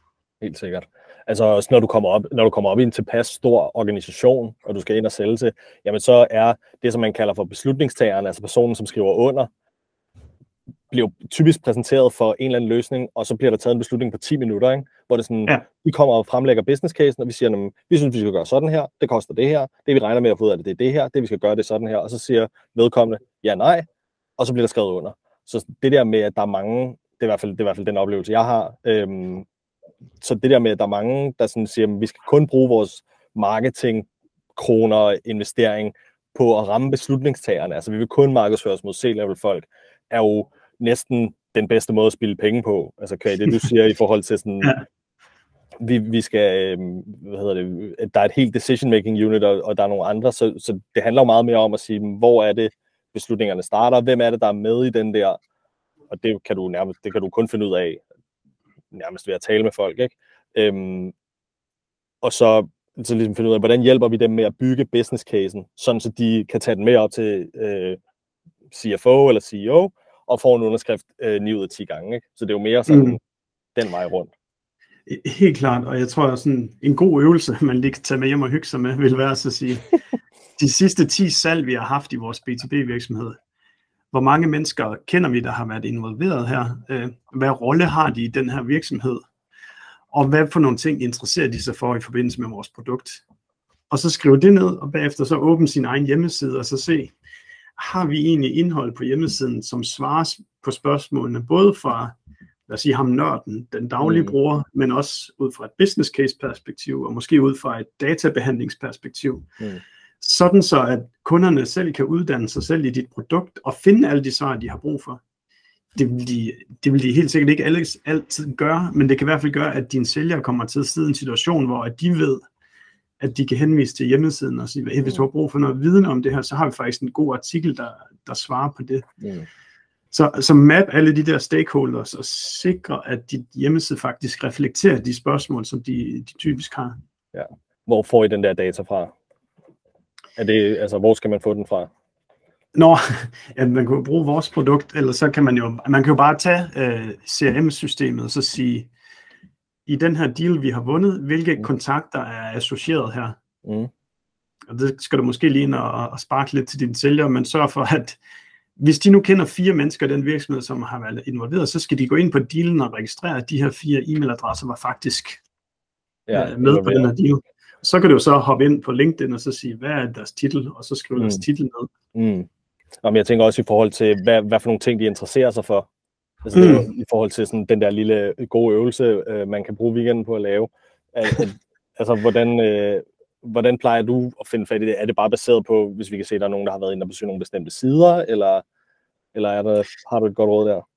Helt sikkert. Altså også når du kommer op, når du kommer op i en tilpas stor organisation, og du skal ind og sælge til, jamen så er det, som man kalder for beslutningstageren, altså personen, som skriver under, bliver typisk præsenteret for en eller anden løsning, og så bliver der taget en beslutning på 10 minutter, ikke? hvor det sådan, Ja. vi kommer og fremlægger business casen, og vi siger, "Jamen, vi synes, vi skal gøre sådan her, det koster det her, det vi regner med at få ud af det, det er det her, det vi skal gøre, det er sådan her, og så siger vedkommende, ja, nej, og så bliver der skrevet under. Så det der med, at der er mange, det er i hvert fald, det er i hvert fald den oplevelse, jeg har, øhm, så det der med, at der er mange, der sådan siger, at vi skal kun bruge vores marketing, kroner, investering på at ramme beslutningstagerne. Altså vi vil kun markedsføre os mod C-level folk, er jo næsten den bedste måde at spille penge på. Altså kan det, du siger i forhold til sådan, Ja. vi, vi skal, øhm, hvad hedder det, der er et helt decision-making unit, og, og der er nogle andre, så, så det handler jo meget mere om at sige, hvor er det, beslutningerne starter, hvem er det, der er med i den der, og det kan du nærmest, det kan du kun finde ud af, nærmest ved at tale med folk, ikke? Øhm, og så, så ligesom finde ud af, hvordan hjælper vi dem med at bygge business casen, sådan så de kan tage den med op til øh, CFO eller CEO, og få en underskrift øh, 9 ud af 10 gange. Ikke? Så det er jo mere sådan mm. den vej rundt. Helt klart, og jeg tror, at sådan en god øvelse, man lige kan tage med hjem og hygge sig med, vil være så at sige, de sidste 10 salg, vi har haft i vores B2B-virksomhed, hvor mange mennesker kender vi, der har været involveret her? Øh, Hvad rolle har de i den her virksomhed? Og hvad for nogle ting interesserer de sig for i forbindelse med vores produkt? Og så skrive det ned, og bagefter så åbne sin egen hjemmeside, og så se, har vi egentlig indhold på hjemmesiden, som svarer på spørgsmålene, både fra lad os sige ham nørden, den daglige Mm. bruger, men også ud fra et business case perspektiv, og måske ud fra et databehandlingsperspektiv. Mm. Sådan så, at kunderne selv kan uddanne sig selv i dit produkt, og finde alle de svar, de har brug for. Det vil de, det vil de helt sikkert ikke alle, altid gøre, men det kan i hvert fald gøre, at dine sælgere kommer til at sidde i en situation, hvor at de ved, at de kan henvise til hjemmesiden og sige, hey, hvis du har brug for noget viden om det her, så har vi faktisk en god artikel, der, der svarer på det. Mm. Så, så map alle de der stakeholders og sikre, at dit hjemmeside faktisk reflekterer de spørgsmål, som de, de typisk har. Hvor får I den der data fra? Er det, altså, hvor skal man få den fra? Nå, ja, man kan jo bruge vores produkt, eller så kan man jo, man kan jo bare tage øh, CRM-systemet og så sige, i den her deal, vi har vundet, hvilke Mm. kontakter er associeret her? Mm. Og det skal du måske lige ind og, og sparke lidt til dine sælgere, men sørg for, at hvis de nu kender fire mennesker i den virksomhed, som har været involveret, så skal de gå ind på dealen og registrere, at de her fire e-mailadresser var faktisk Ja, øh, med på den her deal. Så kan du så hoppe ind på LinkedIn og så sige, hvad er deres titel, og så skrive mm. deres titel ned. Mm. Men jeg tænker også i forhold til, hvad, hvad for nogle ting, de interesserer sig for. Altså mm. det i forhold til sådan, den der lille gode øvelse, øh, man kan bruge weekenden på at lave. Al- al- altså, hvordan, øh, hvordan plejer du at finde fat i det? Er det bare baseret på, hvis vi kan se, at der er nogen, der har været inde og besøge nogle bestemte sider, eller, eller er der, har du et godt råd der?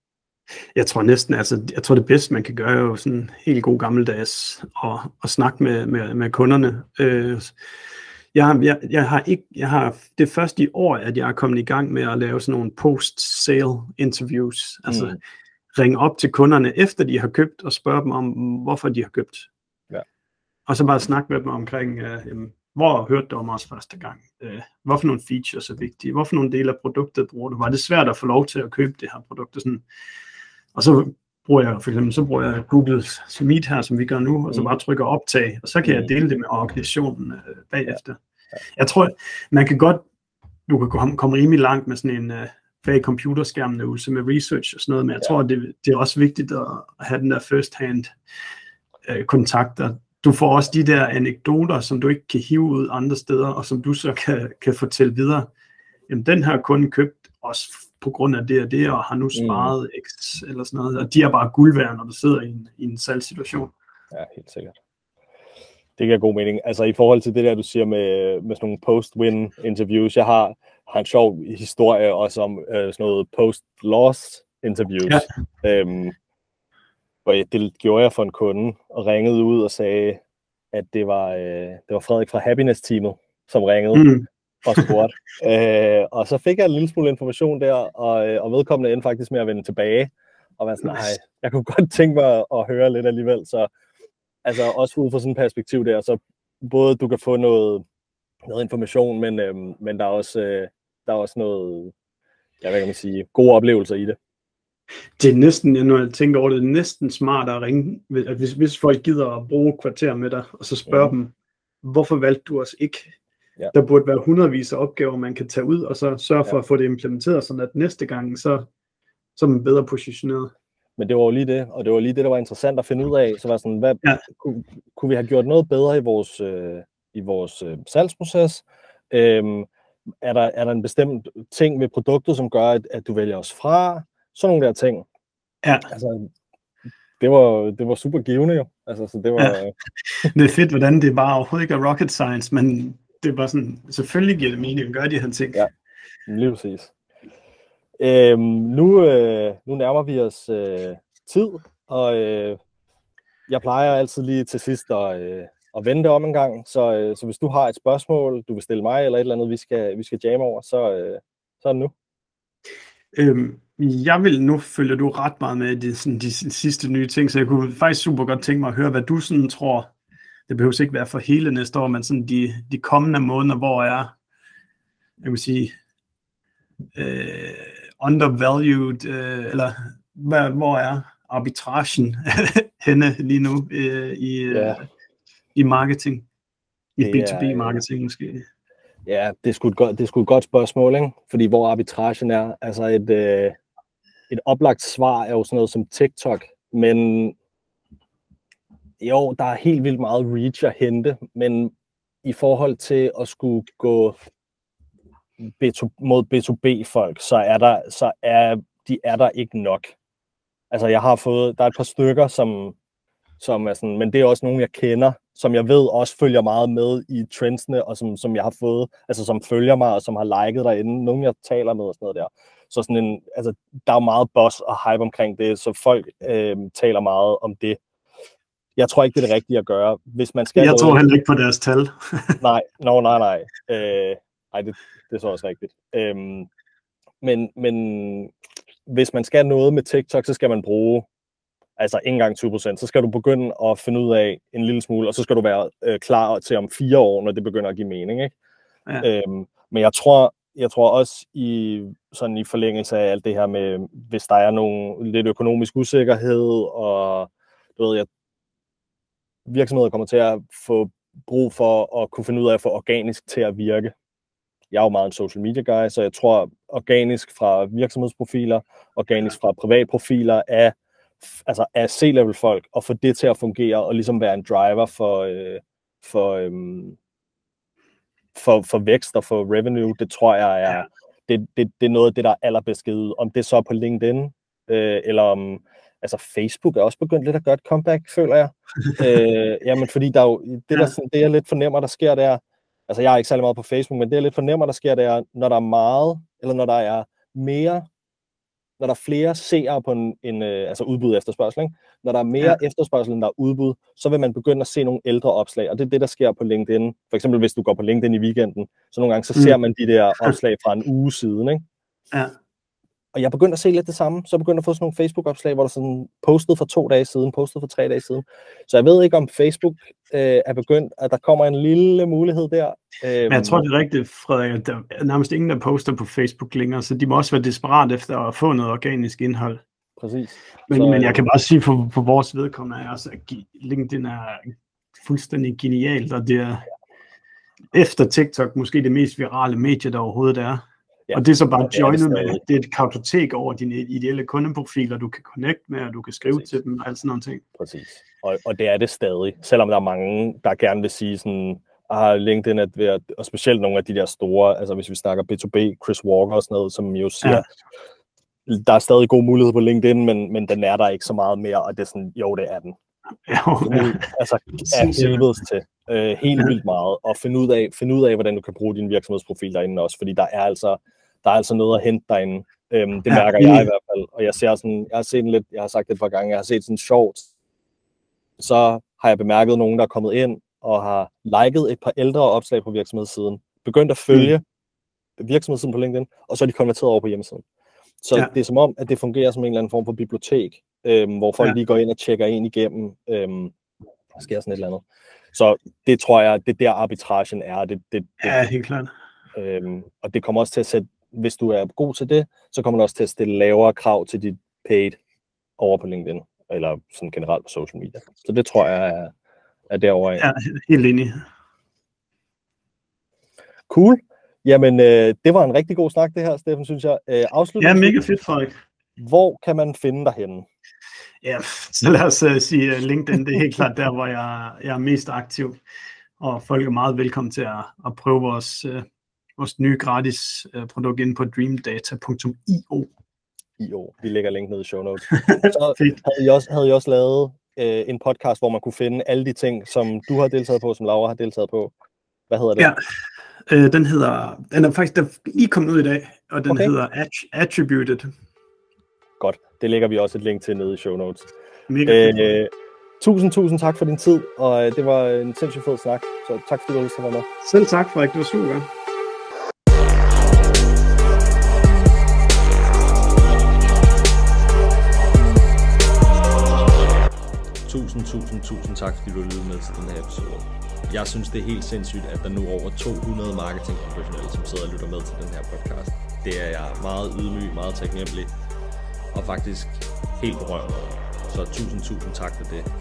Jeg tror næsten, altså, jeg tror det bedste, man kan gøre, er jo sådan helt god gammeldags og, og snakke med, med, med kunderne. Øh, jeg, har- jeg, jeg har ikke, jeg har, det er først i år, at jeg er kommet i gang med at lave sådan nogle post-sale interviews. Altså Mm. ringe op til kunderne, efter de har købt, og spørge dem om, hvorfor de har købt. Ja. Og så bare snakke med dem omkring, øh, jamen, hvor hørte du om os første gang? Øh, hvorfor nogle features er vigtige? Hvorfor nogle dele af produktet bruger du? Var det svært at få lov til at købe det her produkt? Og, sådan. Og så bruger jeg for eksempel, så bruger jeg Google Meet her, som vi gør nu, og så mm. bare trykker optag, og så kan jeg mm. dele det med organisationen øh, bagefter. Jeg tror, man kan godt, du kan komme, komme rimelig langt med sådan en uh, bag computerskærmøvelse med research og sådan noget, men jeg tror, det, det er også vigtigt at have den der first-hand uh, kontakter. Du får også de der anekdoter, som du ikke kan hive ud andre steder, og som du så kan, kan fortælle videre. Jamen, den her kunde købt også på grund af det og det, og har nu mm. sparet mm. X eller sådan noget, og de er bare guld værd, når du sidder i en, i en salgssituation. Ja, helt sikkert. Det giver god mening. Altså i forhold til det der, du siger med, med sådan nogle post-win interviews, jeg har, har en sjov historie også om øh, sådan noget post-loss interviews. Ja. Øhm, og det gjorde jeg for en kunde, og ringede ud og sagde, at det var, øh, det var Frederik fra Happiness-teamet, som ringede. Mm og spurgte. øh, og så fik jeg en lille smule information der, og, øh, og vedkommende endte faktisk med at vende tilbage, og var sådan, nej, jeg kunne godt tænke mig at, at høre lidt alligevel, så altså også ud fra sådan et perspektiv der, så både du kan få noget, noget information, men, øh, men der er også, øh, der er også noget, ja, hvad kan man sige, gode oplevelser i det. Det er næsten, når jeg tænker over det, det er næsten smart at ringe, hvis, hvis folk gider at bruge kvarter med dig, og så spørge mm. dem, hvorfor valgte du os ikke? Ja. Der burde være hundredvis af opgaver, man kan tage ud, og så sørge for ja. at få det implementeret, sådan at næste gang, så, så er man bedre positioneret. Men det var jo lige det, og det var lige det, der var interessant at finde ud af. Så var sådan, hvad, ja. kunne, kunne vi have gjort noget bedre i vores, øh, i vores øh, salgsproces? Øhm, er, der, er der en bestemt ting ved produktet, som gør, at, at du vælger os fra? Sådan nogle der ting. Ja. Altså, det var, det var super givende jo. Altså, så det, var, ja. det er fedt, hvordan det bare overhovedet ikke er rocket science, men det er bare sådan, selvfølgelig giver det mening at gøre de her ting. Ja, lige præcis. Øhm, nu, øh, nu nærmer vi os øh, tid, og øh, jeg plejer altid lige til sidst at, øh, at vende det om en gang, så, øh, så hvis du har et spørgsmål, du vil stille mig, eller et eller andet, vi skal, vi skal jamme over, så, øh, så er det nu. Øhm, jeg vil, nu følger du ret meget med de, sådan, de sidste nye ting, så jeg kunne faktisk super godt tænke mig at høre, hvad du sådan tror, det behøver ikke være for hele næste år, men sådan de, de kommende måneder, hvor er, jeg vil sige, øh, undervalued, øh, eller hvad, hvor er arbitragen henne lige nu øh, i, øh, i marketing? I B2B marketing måske? Ja, det er sgu et godt, det er sgu et godt spørgsmål, ikke? fordi hvor arbitragen er, altså et, øh, et oplagt svar er jo sådan noget som TikTok, men jo, der er helt vildt meget reach at hente, men i forhold til at skulle gå B2, mod B2B-folk, så er der, så er, de er der ikke nok. Altså, jeg har fået, der er et par stykker, som, som er sådan, men det er også nogen, jeg kender, som jeg ved også følger meget med i trendsene, og som, som jeg har fået, altså som følger mig, og som har liket derinde, nogen jeg taler med og sådan noget der. Så sådan en, altså, der er meget buzz og hype omkring det, så folk øh, taler meget om det jeg tror ikke, det er det rigtige at gøre. Hvis man skal jeg noget... tror heller ikke på deres tal. nej, no, nej, nej. Øh, nej, det, det er så også rigtigt. Øhm, men, men hvis man skal noget med TikTok, så skal man bruge altså ikke engang 20%, så skal du begynde at finde ud af en lille smule, og så skal du være øh, klar til om fire år, når det begynder at give mening. Ikke? Ja. Øhm, men jeg tror, jeg tror også i, sådan i forlængelse af alt det her med, hvis der er nogle lidt økonomisk usikkerhed, og du ved, jeg virksomheder kommer til at få brug for at kunne finde ud af at få organisk til at virke. Jeg er jo meget en social media guy, så jeg tror organisk fra virksomhedsprofiler, organisk fra privatprofiler af, altså af C-level folk, og få det til at fungere og ligesom være en driver for, øh, for, øhm, for, for vækst og for revenue, det tror jeg er, det, det, det er noget af det, der er allerbedst givet. Om det så er på LinkedIn, øh, eller om altså Facebook er også begyndt lidt at gøre et comeback, føler jeg. øh, jamen, fordi der er jo, det, der, sådan, det jeg lidt fornemmer, der sker der, altså jeg er ikke særlig meget på Facebook, men det jeg lidt fornemmer, der sker der, når der er meget, eller når der er mere, når der er flere seere på en, en øh, altså udbud efterspørgsel, ikke? når der er mere ja. efterspørgsel, end der er udbud, så vil man begynde at se nogle ældre opslag, og det er det, der sker på LinkedIn. For eksempel, hvis du går på LinkedIn i weekenden, så nogle gange, så ser mm. man de der opslag fra en uge siden, ikke? Ja. Og jeg begyndte at se lidt det samme. Så jeg begyndte at få sådan nogle Facebook-opslag, hvor der sådan postet for to dage siden, postet for tre dage siden. Så jeg ved ikke, om Facebook øh, er begyndt, at der kommer en lille mulighed der. Øh, Men jeg tror, det er rigtigt, Frederik, der er nærmest ingen, der poster på Facebook længere, så de må også være desperat efter at få noget organisk indhold. Præcis. Men, så, men jeg kan bare sige, for, for vores vedkommende, er også, at LinkedIn er fuldstændig genialt, og det er efter TikTok måske det mest virale medie, der overhovedet er. Ja, og det er så bare joinet med, det er et kartotek over dine ideelle kundeprofiler, du kan connect med, og du kan skrive Præcis. til dem, og alt sådan nogle ting. Præcis. Og, og det er det stadig, selvom der er mange, der gerne vil sige sådan, ah, LinkedIn er ved at, og specielt nogle af de der store, altså hvis vi snakker B2B, Chris Walker og sådan noget, som jo siger, ja. der er stadig god mulighed på LinkedIn, men, men den er der ikke så meget mere, og det er sådan, jo, det er den. Ja. Altså, er helvedes til. Øh, helt ja. vildt meget. Og finde ud, af, finde ud af, hvordan du kan bruge din virksomhedsprofil derinde også, fordi der er altså, der er altså noget at hente derinde. Øhm, det mærker ja. jeg i hvert fald. Og jeg ser sådan, jeg har set lidt, jeg har sagt det et par gange, jeg har set sådan sjovt. Så har jeg bemærket nogen, der er kommet ind og har liket et par ældre opslag på virksomhedssiden, begyndt at følge mm. virksomhedssiden på LinkedIn, og så er de konverteret over på hjemmesiden. Så ja. det er som om, at det fungerer som en eller anden form for bibliotek, øhm, hvor folk ja. lige går ind og tjekker ind igennem, øhm, der sker sådan et eller andet. Så det tror jeg, det er der arbitragen er. Det, det, det, ja, helt klart. Øhm, og det kommer også til at sætte, hvis du er god til det, så kommer det også til at stille lavere krav til dit paid over på LinkedIn, eller sådan generelt på social media. Så det tror jeg er, er derovre. Ja, helt enig. Cool. Jamen, øh, det var en rigtig god snak, det her, Steffen, synes jeg. Øh, ja, mega fedt, Frederik. Hvor kan man finde dig henne? Ja, så lad os uh, sige LinkedIn, det er helt klart der, hvor jeg, jeg er mest aktiv. Og folk er meget velkommen til at, at prøve vores, uh, vores nye gratis uh, produkt ind på dreamdata.io. IO. Vi lægger link ned i show notes. Så havde I også, havde I også lavet uh, en podcast, hvor man kunne finde alle de ting, som du har deltaget på, som Laura har deltaget på. Hvad hedder det? Ja, uh, den hedder, den er faktisk der er lige kommet ud i dag, og den okay. hedder Attributed. Godt. Det lægger vi også et link til nede i show notes. øh, tusind, tusind tak for din tid, og øh, det var en sindssygt fed snak. Så tak fordi du være med. Selv tak, Frederik. Det var super. Tusind, tusind, tusind tak, fordi du lyttede med til den her episode. Jeg synes, det er helt sindssygt, at der nu er over 200 marketingprofessionelle, som sidder og lytter med til den her podcast. Det er jeg meget ydmyg, meget taknemmelig og faktisk helt berørt over. Så tusind, tusind tak for det.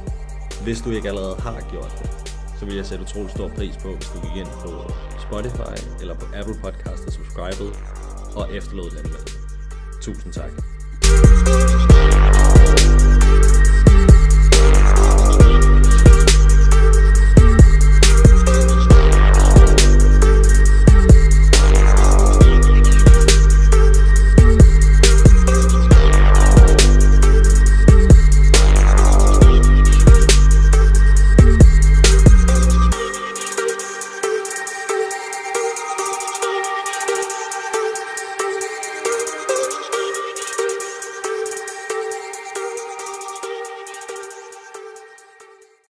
Hvis du ikke allerede har gjort det, så vil jeg sætte utrolig stor pris på, hvis du gik ind på Spotify eller på Apple Podcast og subscribede og efterlod den med. Tusind tak.